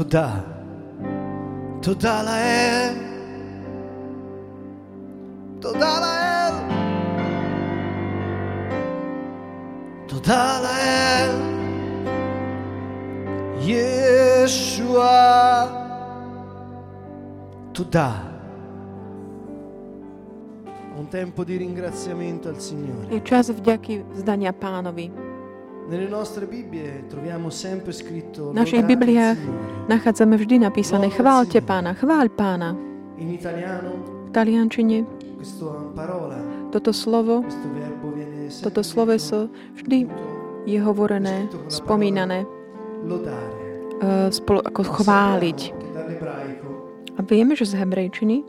תודה. תודה לאל. תודה לאל. תודה לאל. ישוע. תודה. Un tempo di ringraziamento al Signore. Je čas vďaky vzdania pánovi. V našich "Lodate il Bibliách Signore". nachádzame vždy napísané chváľte pána, chváľ pána. V taliančine toto slovo, toto sloveso vždy je hovorené, spomínané eh, spolu, ako chváliť. A vieme, že z hebrejčiny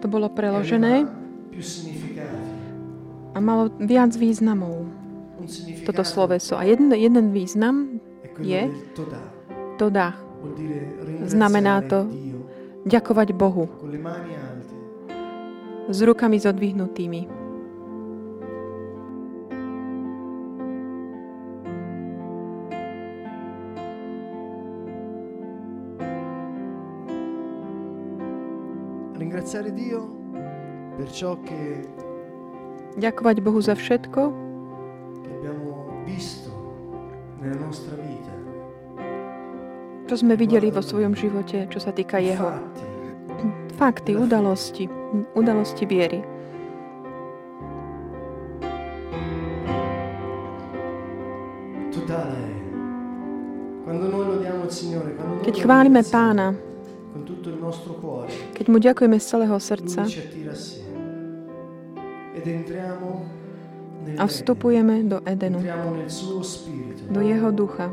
to bolo preložené a malo viac významov toto sloveso. A jeden, jeden význam je to dá Znamená to ďakovať Bohu. s rukami zodvihnutými. Ringraziare Dio per ciò che, Ďakovať Bohu za všetko, čo sme videli vo svojom živote, čo sa týka Jeho. Fakty, udalosti, udalosti viery. Keď chválime pána, keď mu ďakujeme z celého srdca a vstupujeme do Edenu, do Jeho ducha.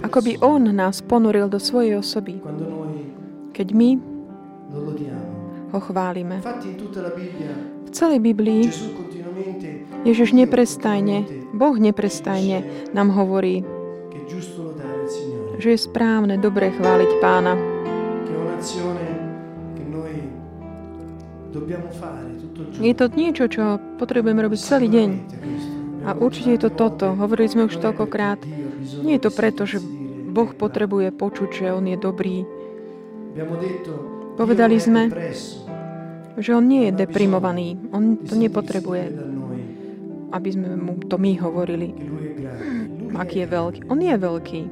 Ako by On nás ponoril do svojej osoby, keď my ho chválime. V celej Biblii Ježiš neprestajne, Boh neprestajne nám hovorí, že je správne, dobre chváliť pána. Je to niečo, čo potrebujeme robiť celý deň. A určite je to toto. Hovorili sme už toľkokrát. Nie je to preto, že Boh potrebuje počuť, že On je dobrý, Povedali sme, že On nie je deprimovaný. On to nepotrebuje, aby sme mu to my hovorili, aký je veľký. On je veľký.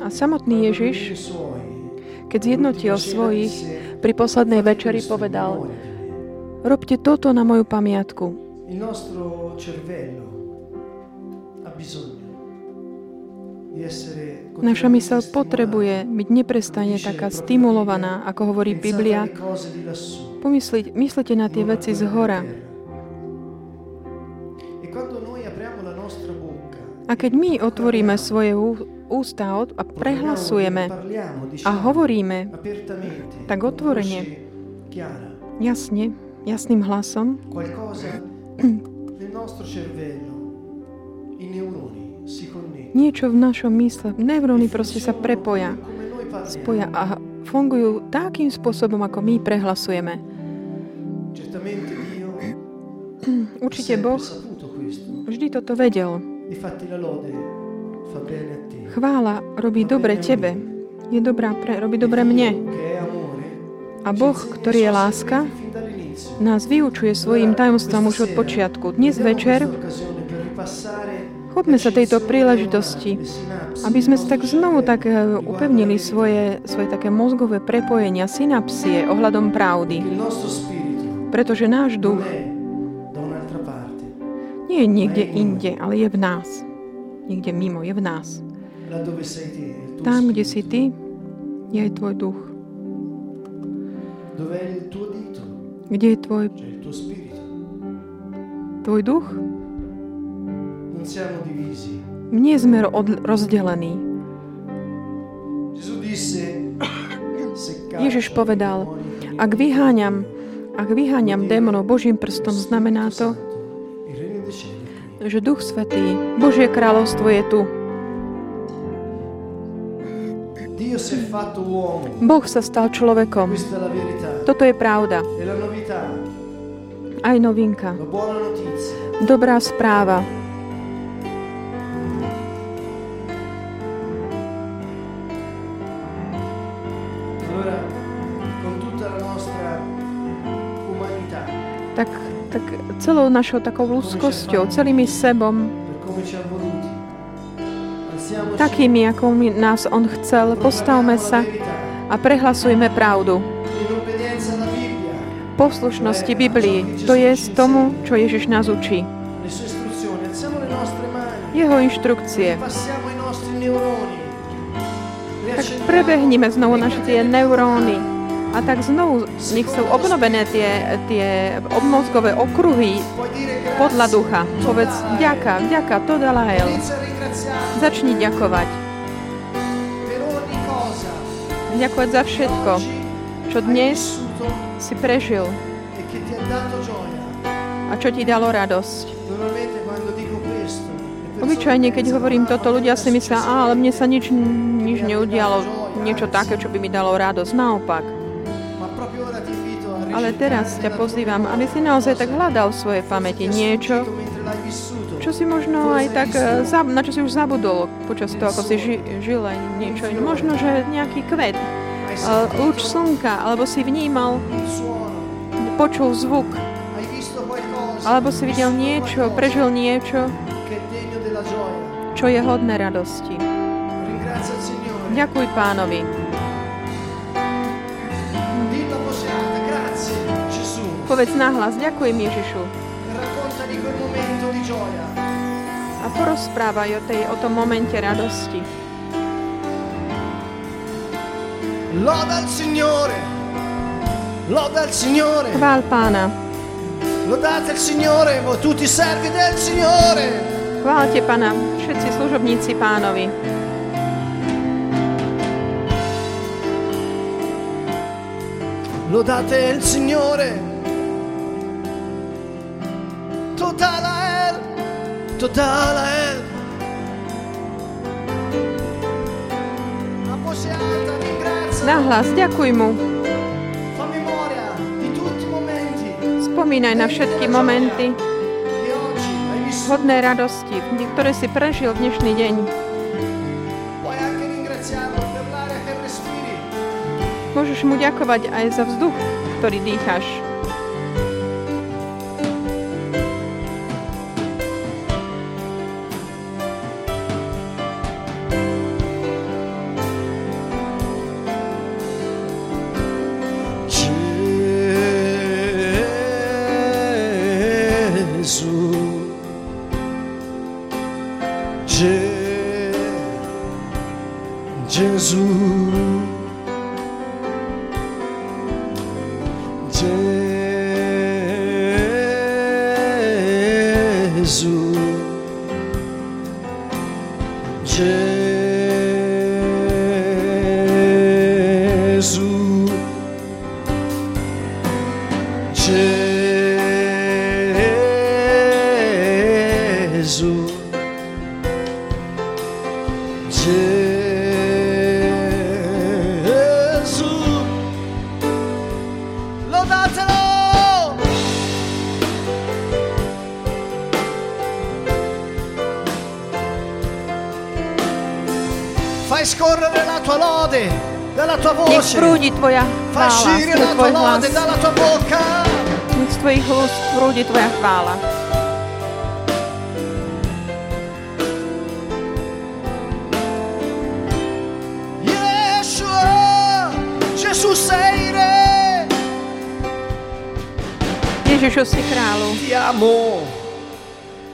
A samotný Ježiš, keď zjednotil svojich, pri poslednej "Fate večeri povedal, memoria di me." robte toto na moju pamiatku. Naša mysel continuamente potrebuje byť neprestane taká stimulovaná, ako hovorí. Biblia. Pomysliť, myslite na tie veci z hora. A keď my otvoríme svoje ústa a prehlasujeme a hovoríme tak otvorene. jasne, jasným hlasom, niečo v našom mysle, neuróny proste sa prepoja, spoja a fungujú takým spôsobom, ako my prehlasujeme. Určite Boh vždy toto vedel. Chvála robí dobre tebe, je dobrá pre, robí dobre mne. A Boh, ktorý je láska, nás vyučuje svojim tajomstvom už od počiatku. Dnes večer chopme sa tejto príležitosti, aby sme sa tak znovu tak eh, upevnili svoje, svoje také mozgové prepojenia, synapsie ohľadom pravdy. Pretože náš duch nie je niekde inde, ale je v nás. Niekde mimo, je v nás. Tam, kde si ty, je aj tvoj duch. Kde je tvoj, tvoj duch? Nie sme rozdelení. Ježiš povedal, con ak vyháňam, ak vyháňam démonov Božím prstom, znamená to, že Duch Svetý, Božie kráľovstvo je tu. Boh sa stal človekom. Toto je pravda. Aj novinka. Dobrá správa. Celou našou takou ľudskosťou, celými sebom, takými, ako nás On chcel, postavme sa a prehlasujme pravdu. Poslušnosti Biblii, to je z tomu, čo Ježiš nás učí. Jeho inštrukcie. Tak prebehnime znovu naše tie neuróny a tak znovu nech sú obnovené tie, tie obmozgové okruhy podľa ducha. Povedz vďaka, vďaka, to dala El. inizia a ringraziare Začni ďakovať. Ďakovať za všetko, čo dnes si prežil a čo ti dalo radosť. Obyčajne, keď hovorím "Ah, toto, ľudia si myslia, successo "Á, ale mne sa nič, nič neudialo, niečo anzi." také, čo by mi dalo radosť. Naopak. Ale teraz ťa pozývam, aby si naozaj tak hľadal v svojej pamäti niečo, čo si možno aj tak, eh, na čo si už zabudol počas toho, ako si ži- žil aj niečo. Možno, že nejaký kvet, eh, lúč slnka, alebo si vnímal, počul zvuk, alebo si videl niečo, prežil niečo, čo je hodné radosti. Ďakuj pánovi. Povedz nahlas, ďakujem Ježišu. A porozprávaj o, tej, o tom momente radosti. Loda il Signore. Loda il Signore. Chvál pána. Lodate il Signore, voi tutti servi del Signore. Chválte pána, všetci služobníci pánovi. Lodate il Signore. A voce alta ringrazia. Nahlas, ďakuj mu. Spomínaj na všetky momenty hodné radosti, ktoré si prežil v dnešný deň. Môžeš mu ďakovať aj za vzduch, ktorý dýcháš. Gesù, tvoja chvála, z uscire la tua tvoj hlas. Nech z tvojich úst prúdi tvoja chvála. Yeshua, Gesù sei re. Ježišu si kráľu. Ti amo,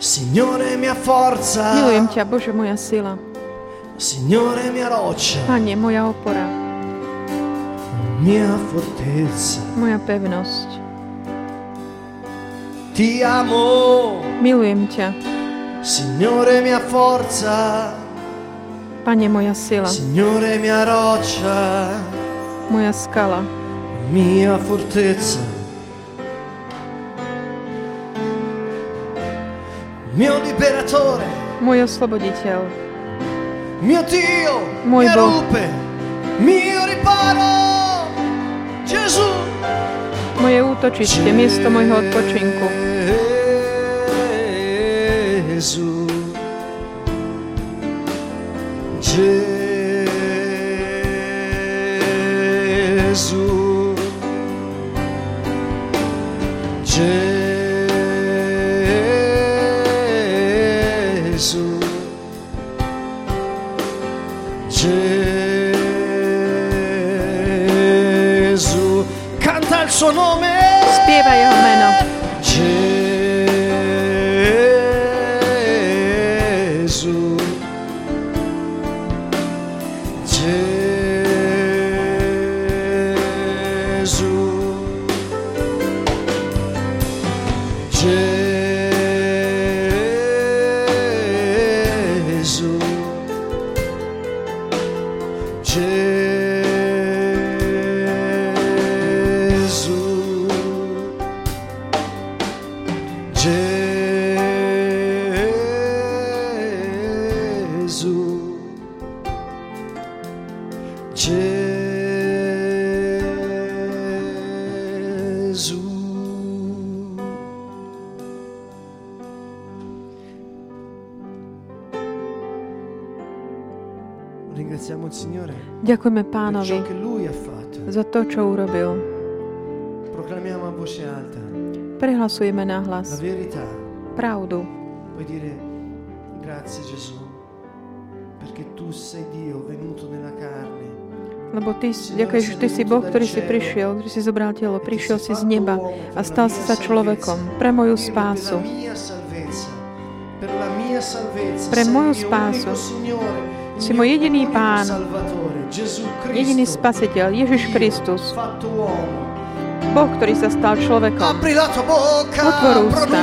Signore mia forza, Milujem ťa, Bože, moja sila. Signore mia roccia, Pane, moja opora, mia fortezza. moja pevnosť. Ti amo, Milujem ťa, Signore mia forza, Pane, moja sila, Signore mia roccia, moja skala, mia fortezza. Mio liberatore, môj osloboditeľ, mio Dio, Mój mia Boh. rupe, mio riparo. Moje útočište, miesto môjho odpočinku. Gesù. Ďakujeme pánovi za to, čo urobil. Prehlasujeme la nahlas pravdu. Lebo ty, ďakujem, že ty si Boh, ktorý si prišiel, ktorý si zobral telo, prišiel si z neba a stal si sa človekom pre moju Per spásu. Pre moju spásu. Si môj jediný Pán, jediný spasiteľ, Ježiš Kristus. Boh, ktorý sa stal človekom. Otvor ústa.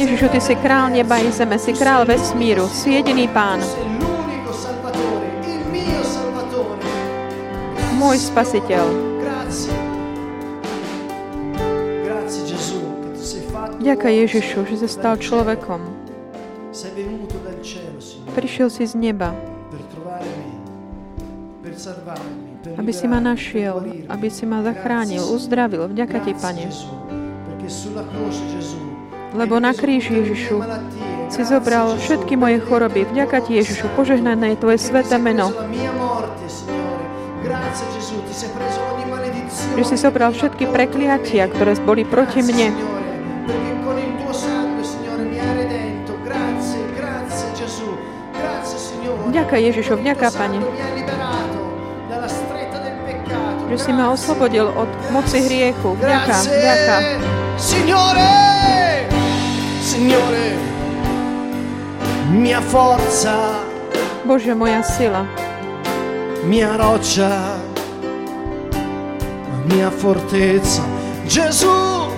Ježišu, ty si král neba i zeme, si král vesmíru, si jediný pán, môj spasiteľ. Uomo, Ježišu, že sa stal človekom. Prišiel si z neba, aby si ma našiel, aby si ma zachránil, uzdravil. Vďaka ti, Pane. Lebo na kríži, Ježišu, si zobral všetky moje choroby. Vďaka ti, Ježišu, požehnané je tvoje sveté meno. Že si zobral všetky prekliatia, ktoré boli proti mne. Vďaka Ježišu, vďaka, Pane. Že si ma oslobodil od moci hriechu. Vďaka, vďaka. Signore, Signore, mia forza, Bože, moja sila, mia roccia, mia fortezza. Gesù,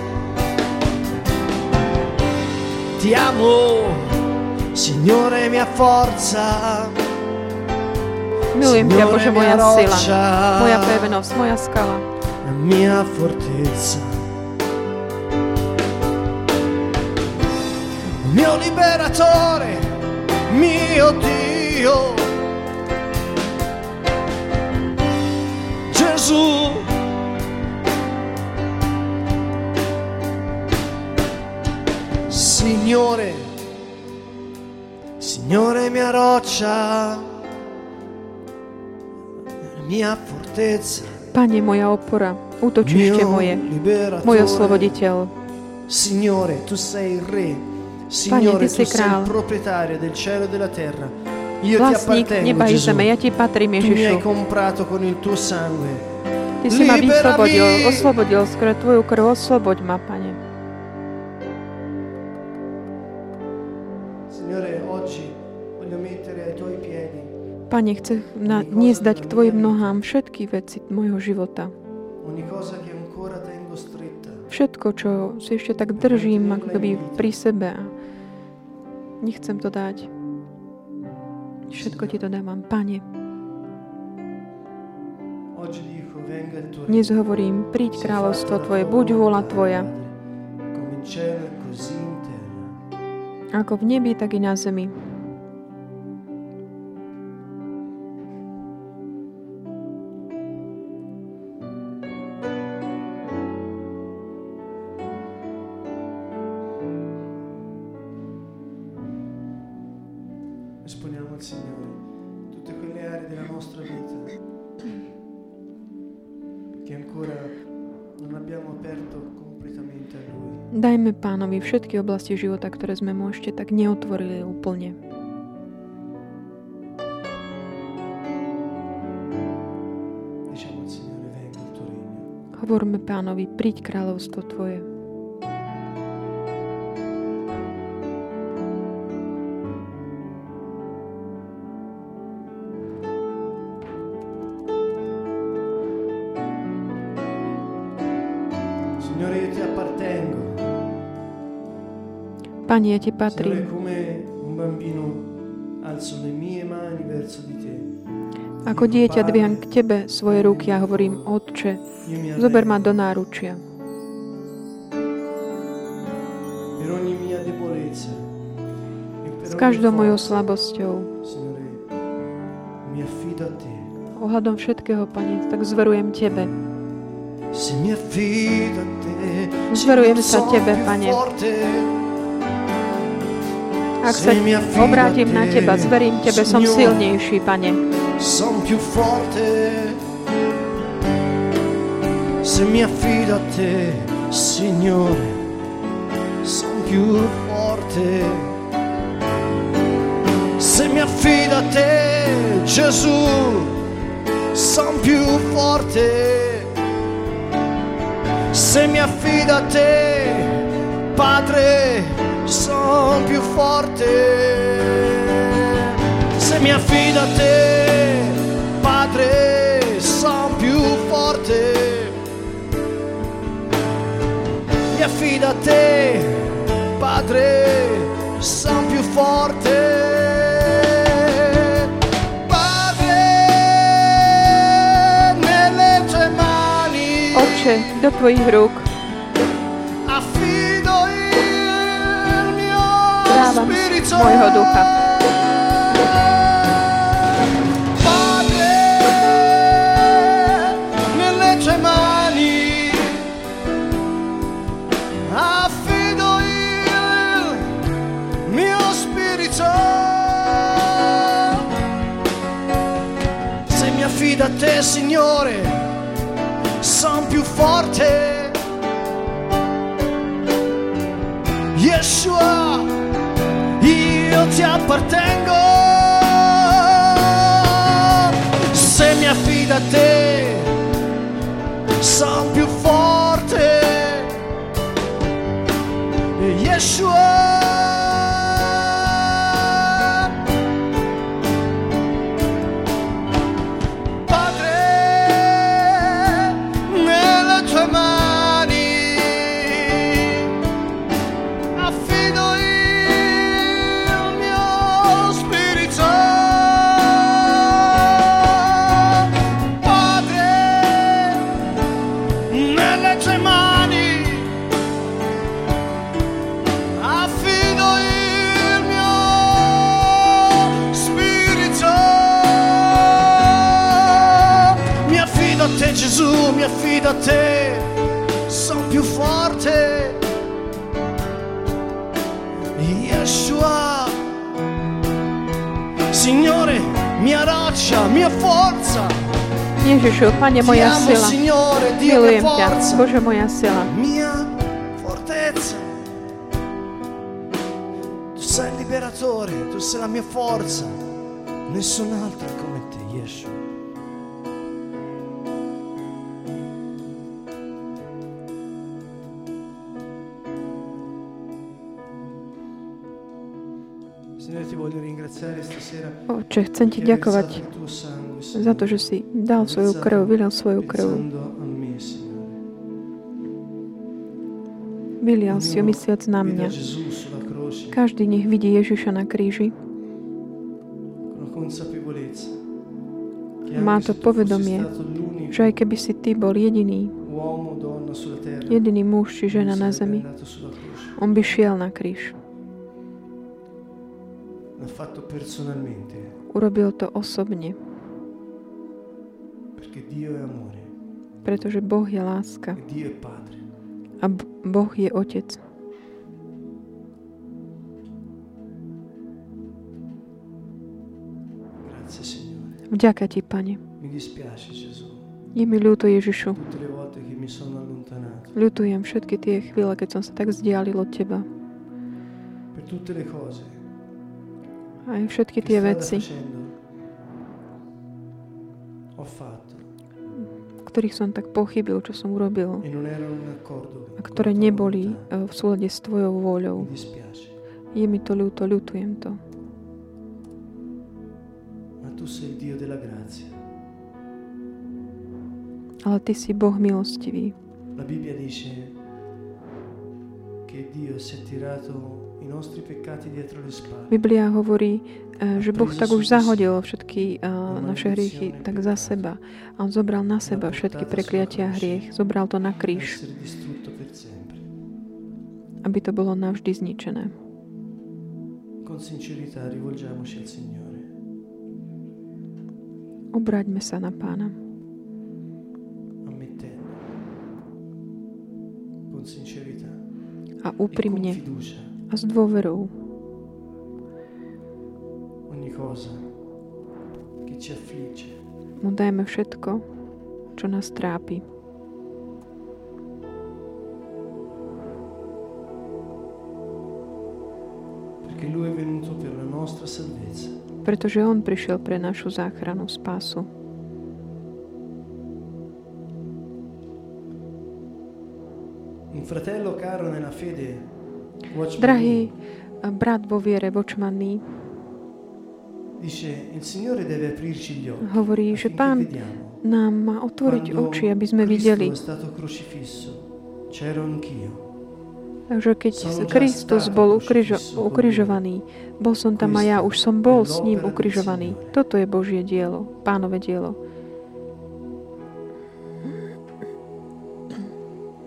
ti amo, Signore, mia forza. Milujem ťa, Bože, moja sila, moja pevnosť, moja skala. mia fortezza. Mio liberatore, mio Dio. Gesù. Signore, Signore mia roccia. Pane, moja opora, útočište moje, môj osloboditeľ. Signore, tu sei il re. Signore, ty si král. e della terra. Io ti Vlastník neba i zeme, ja ti patrím, Ježišu. Ty si ma vyslobodil, oslobodil skoro tvoju krv, osloboď ma, Pane. Pane, chcem na, dnes dať k tvojim nohám všetky veci môjho života. Všetko, čo si ešte tak držím ako keby pri sebe a nechcem to dať. Všetko ti to dávam, Pane. Dnes hovorím, príď kráľovstvo Tvoje, buď vôľa Tvoja, ako v nebi, tak i na zemi. Dajme pánovi všetky oblasti života, ktoré sme mu ešte tak neotvorili úplne. Hovorme pánovi, príď kráľovstvo tvoje. Verso di te. Ako dieťa dvíham k tebe svoje ruky a hovorím, Otče, zober ma do náručia. e S každou mojou slabosťou. Ohľadom všetkého, Pane, tak zverujem Tebe. Zverujem sa Tebe, Pane. Ak sa obrátim na Teba, zverím Tebe, som silnejší, Pane. Son più forte. Se mi affido a te, Signore, son più forte. Se mi affido a te, Gesù, son più forte. Se mi affido a te, Padre, son più forte. Se mi affido a te, Padre, son più forte. Mi affido a te, Padre, son più forte. Otče, do Tvojich rúk mio spirito. Se mi affido a te, Signore, son più forte. Yeshua, ti appartengo. Se mi affido a te, son più forte. Ježišu, Pane, moja sila. Signore, Dio mia Milujem ťa, Bože, moja sila. Tu sei il liberatore, tu sei la mia forza. Nessun altro come te, Yeshua. Signore, ti voglio ringraziare stasera. Oče, chcem Ti ďakovať za to, že si dal svoju krv, vylil svoju krv. Vylial si ju mysliac na mňa. Každý nech vidí Ježiša na kríži. Má to povedomie, Že aj keby si Ty bol jediný, jediný muž či žena na zemi, on by šiel na kríž. Urobil to osobne, pretože Boh je láska a Boh je Otec. Vďaka Ti, Pane. Je mi ľúto, Ježišu. Ľutujem všetky tie chvíle, keď som sa tak vzdialil od Teba. Aj všetky tie veci, ho fatto ktorých som tak pochybil, čo som urobil a ktoré neboli eh, v súlade s Tvojou vôľou. Je mi to ľúto, ľutujem to. Ale Ty si Boh milostivý. La Bibbia dice che Dio si è tirato Biblia hovorí, eh, že Boh tak už zahodil všetky eh, naše hriechy tak za seba. A On zobral na seba všetky prekliatia hriech. Zobral to na kríž, aby to bolo navždy zničené. Obráťme sa na Pána. A e úprimne fiducia a s dôverou mu dajme všetko, čo nás trápi. Pretože On prišiel pre našu záchranu, spásu. Un fratello caro nella fede, Drahý eh, brat vo viere, vočmanný, hovorí, že Pán nám má otvoriť oči, aby sme videli. Takže keď Kristus bol ukrižo- ukrižovaný, bol som tam a ja už som bol s ním ukrižovaný. Toto je Božie dielo, pánové dielo.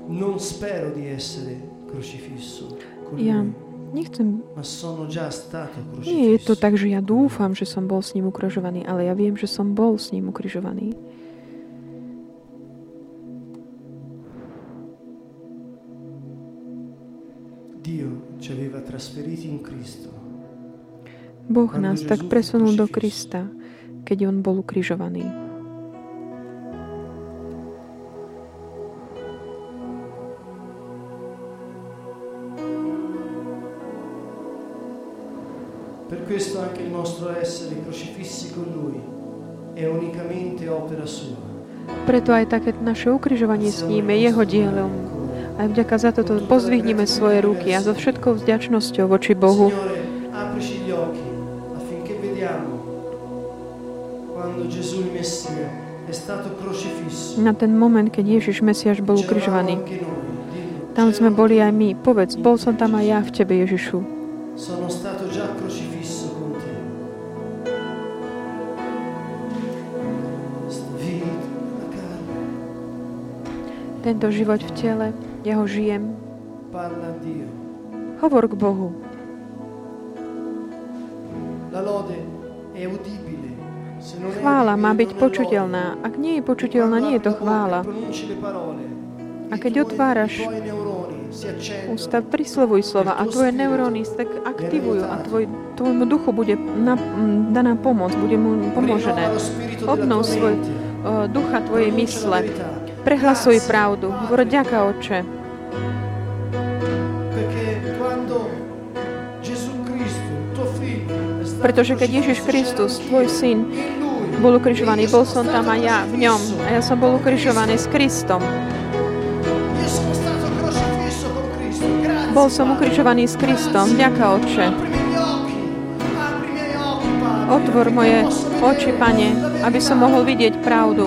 Non spero di essere crocifisso Ja nechcem, nie je to tak, že ja dúfam, že som bol s ním ukrižovaný, ale ja viem, že som bol s ním ukrižovaný. Boh nás tak presunul do Krista, keď on bol ukrižovaný. Questo anche il nostro essere crocifissi con Lui è unicamente opera sua. Preto aj také naše ukrižovanie s ním je jeho dielom. Aj vďaka za toto pozdvihneme svoje ruky a so všetkou vďačnosťou voči Bohu. Na ten moment, keď Ježiš Mesiaš bol ukrižovaný, tam sme boli aj my. Povedz, bol som tam aj ja v Tebe, Ježišu. Tento život v tele, ja ho žijem. Hovor k Bohu. Chvála má byť počuteľná. Ak nie je počuteľná, nie je to chvála. A keď otváraš Ústa, prislovuj slova a tvoje neuróny sa tak aktivujú a tvoj, tvojmu duchu bude na, daná pomoc, bude mu pomožené. Obnov svoj o, ducha tvojej mysle. Prehlasuj pravdu. Hovor ďaká, Otče. Pretože keď Ježiš Kristus, tvoj syn, bol ukrižovaný, bol som tam aj ja v ňom. A ja som bol ukrižovaný s Kristom. Bol som ukrižovaný s Kristom. Ďaká, Otče. Otvor moje oči, Pane, aby som mohol vidieť pravdu.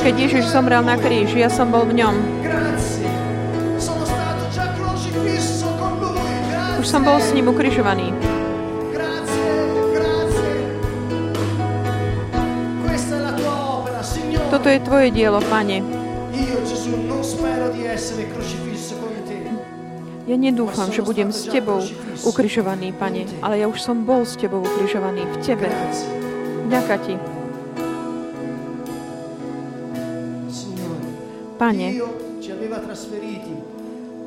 Že keď Ježiš zomrel na kríži, ja som bol v ňom. Už som bol s ním ukrižovaný. Toto je tvoje dielo, Pane. Ja nedúfam, že budem s Tebou ukrižovaný, Pane, ale ja už som bol s Tebou ukrižovaný v Tebe. Ďaká Ti. Pane,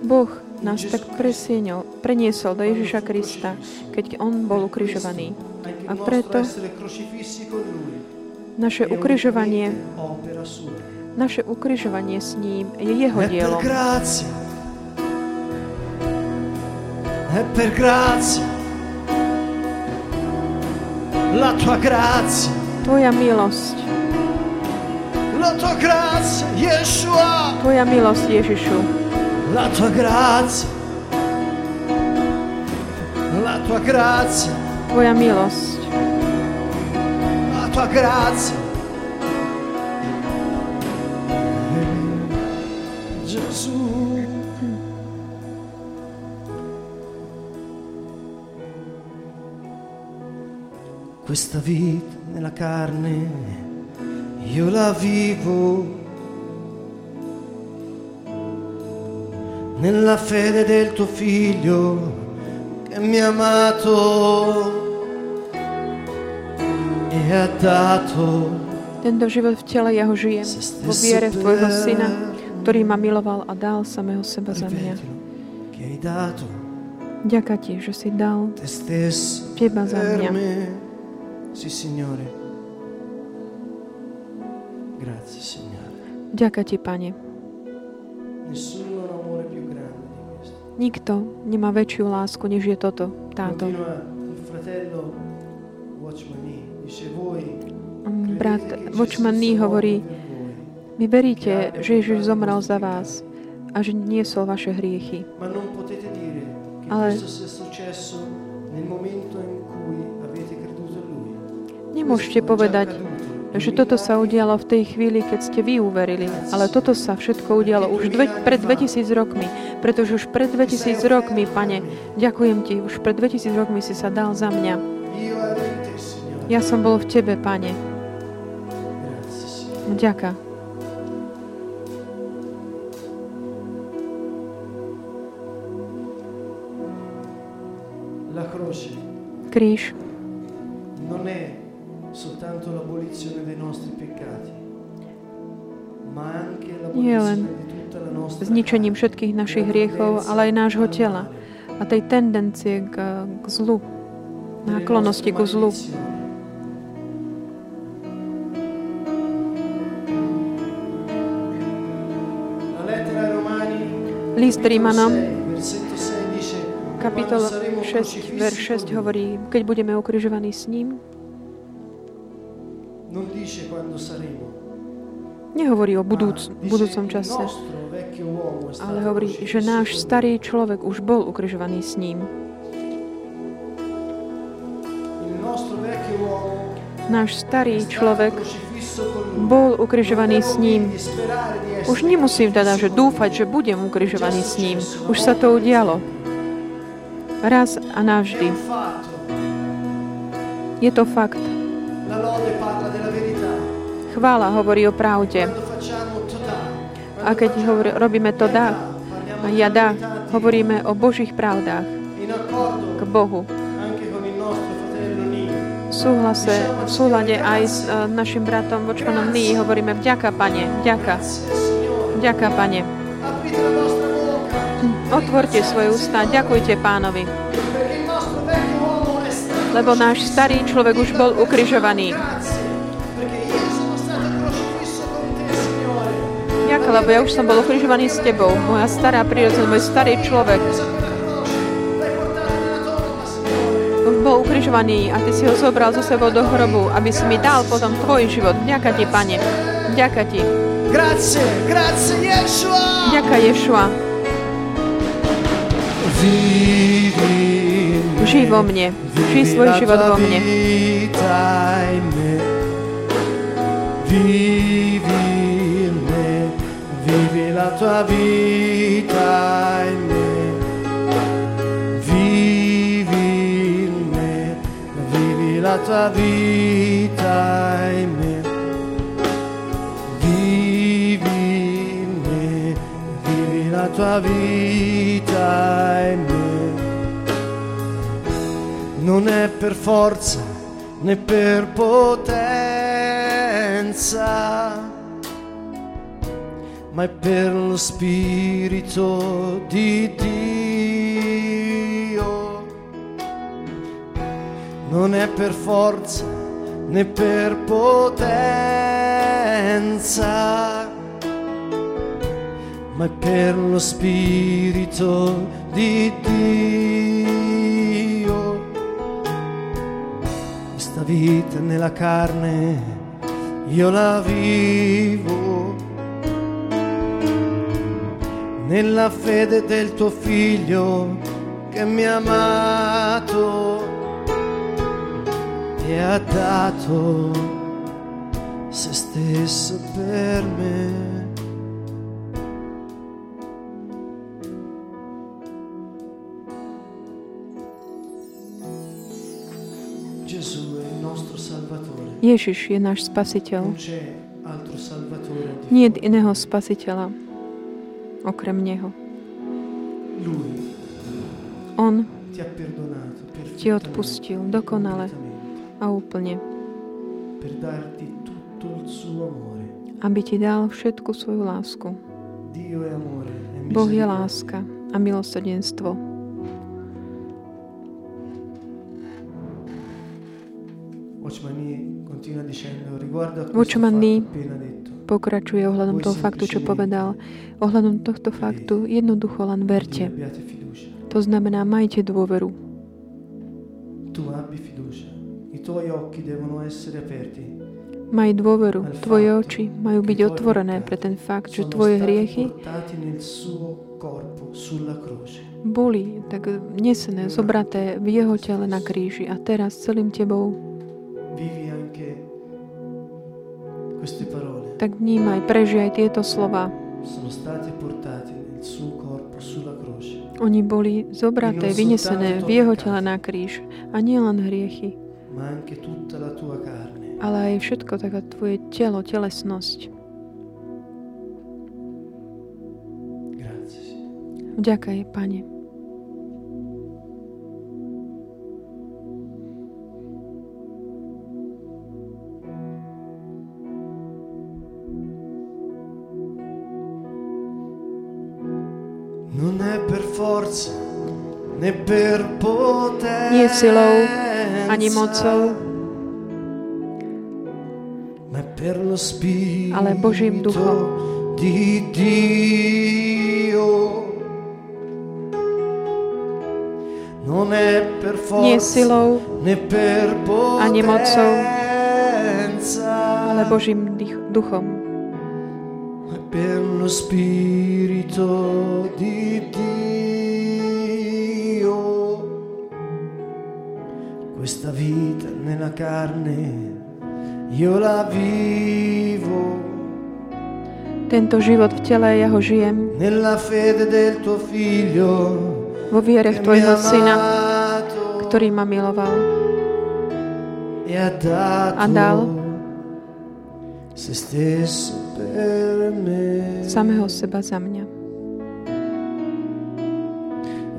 Boh nás tak presienil, preniesol do Ježiša Krista, keď On bol ukrižovaný. A preto naše ukrižovanie, naše ukrižovanie s ním je jeho dielom. È per grazia. La tua grazia. Tvoja milosť. La tua grazia, Yeshua. Tvoja milosť, Ježišu. La tua grazia. La tua grazia. Tvoja milosť. La tua grazia. Gesù. Questa vita nella carne io la vivo nella fede del tuo figlio che mi ha amato e ha dato Tento život v tele ja ho žijem vo viere v Tvojho Syna, ktorý ma miloval a dal samého seba za mňa. Ďaká Ti, že si dal Teba za mňa. Sì, Signore. Grazie, Signore. Ďaká Ti, Pane. Nessuno ha un amore più grande di questo. Nikto nemá väčšiu lásku, než je toto, táto. Mm, Brat Watchman Nee hovorí, vy veríte, že Ježiš zomrel za vás a že niesol vaše hriechy. Ale-. Nemôžete povedať, že toto sa udialo v tej chvíli, keď ste vy uverili, ale toto sa všetko udialo už dve, pred 2000 rokmi, pretože už pred 2000 rokmi, Pane, ďakujem Ti, už pred 2000 rokmi si sa dal za mňa. Ja som bol v Tebe, Pane. Ďaká. Kríž Nie len zničením všetkých našich hriechov, ale aj nášho tela a tej tendencie k, k zlu, náklonosti ku zlu. List Rímanom, 6, versetto 6 dice kapitola "Quando saremo 6, verš crocifissi 6 hovorí, keď budeme ukrižovaní s ním, non dice quando saremo, nehovorí o ma budúc, budúcom čase, ale hovorí, že náš starý človek už bol ukrižovaný s ním. Náš starý človek bol ukrižovaný s ním. Už nemusím teda že dúfať, že budem ukrižovaný s ním. Už sa to udialo. Raz a navždy. Je to fakt. Chvála hovorí o pravde. A keď hovor, robíme to dá, a ja dá, hovoríme o Božích pravdách k Bohu. V súhlase, v súlade aj s uh, našim bratom Vočmanom Nii hovoríme vďaka, Pane, vďaka, vďaka, Pane. Otvorte svoje ústa, ďakujte Pánovi, lebo náš starý človek už bol ukrižovaný. Lebo ja už som bol ukrižovaný s Tebou. Moja stará prírodzenosť, môj starý človek už bol ukrižovaný a Ty si ho zobral zo sebou do hrobu, aby si mi dal potom Tvoj život. Ďaká Ti, Pane. Ďaká Ti. Grazie, grazie. Ďaká Ješua. Žij vo mne. Žij svoj život vo mne. Vivi vivi la tua vita in me. Vivi in me, vivi la tua vita in me. Vivi in me, vivi la tua vita in me non è per forza né per potenza, ma è per lo Spirito di Dio. non è per forza né per potenza, ma è per lo Spirito di Dio. Questa vita nella carne io la vivo nella fede del tuo figlio che mi ha amato e ha dato se stesso per me. Ježiš je náš spasiteľ. Nie je iného spasiteľa okrem Neho. On ti odpustil dokonale a úplne. Aby ti dal všetku svoju lásku. Boh je láska a milosrdenstvo. Watchman pokračuje ohľadom toho faktu, čo povedal. Ohľadom tohto faktu jednoducho len verte. To znamená, majte dôveru. Maj dôveru. Tvoje oči majú byť otvorené pre ten fakt, že tvoje hriechy boli tak nesené, zobraté v jeho tele na kríži a teraz celým tebou tak vnímaj, prežij tieto slova. Oni boli zobraté, vynesené v jeho tele na kríž. A nie len hriechy, ale aj všetko, taká tvoje telo, telesnosť. Vďakaj, Pane. Nie silou ani mocou, ale Božím duchom. Nie silou ani mocou, ale Božím duchom. Lo Spirito di Questa vita nella carne io la vivo. Tento život v tele ja ho žijem. Nella fede del tuo figlio. Vo viere v tvojho syna, ktorý ma miloval. E a dal se stesso per me. Samého seba za mňa.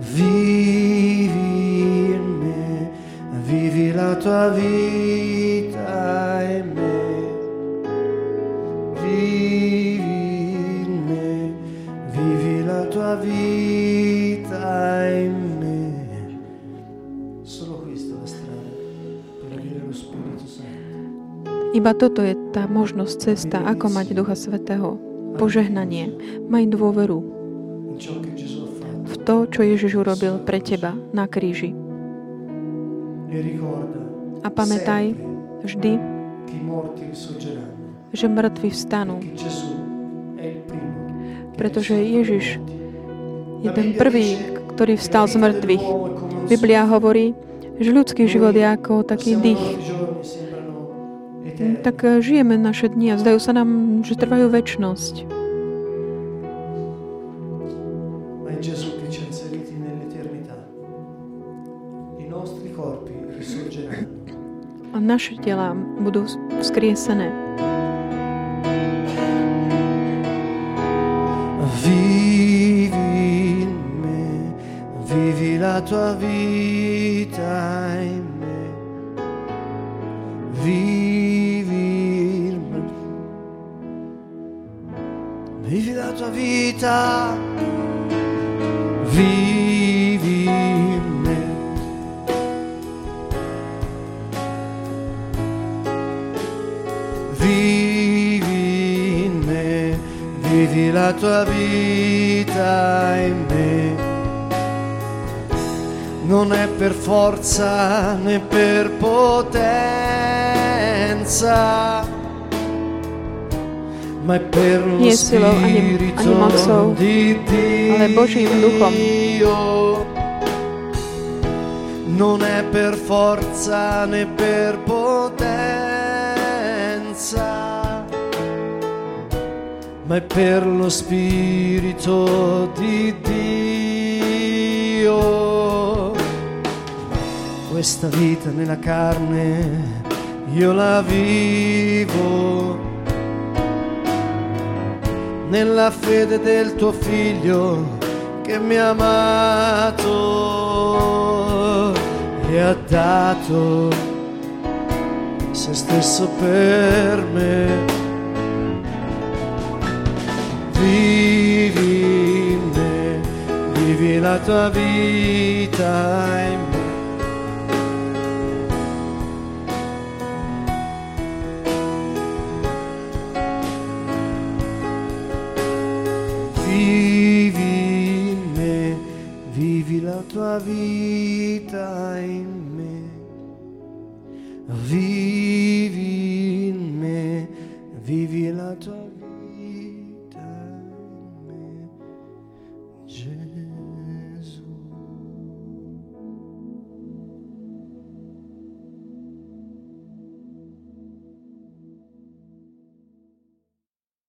Vivi vivi la tua vita in me, vivi in me, vivi la tua vita in me. Solo questa è la strada per avere lo Spirito Santo. Iba toto je tá možnosť, cesta, ako mať Ducha Svetého. Požehnanie. Maj dôveru v to, čo Ježiš urobil pre teba na kríži. A pamätaj vždy, že mŕtvi vstanú. Pretože Ježiš je ten prvý, ktorý vstal z mŕtvych. Biblia hovorí, že ľudský život je ako taký dých. Tak eh, žijeme naše dni a zdajú sa nám, že trvajú väčnosť. a naše tela budú skriesené. Vivi in me, vivi la tua vita in vita vivi in me. Vivi in me, vivi la tua vita in me. Non è per forza né per potenza Nie silou ani, ani mocou, di ale Božím duchom. Dio. Non è per forza né per potenza, ma è per lo Spirito di Dio. Questa vita nella carne io la vivo nella fede del tuo figlio che mi ha amato e ha dato se stesso per me. Vivi in me, vivi la tua vita in me. Vivi la tua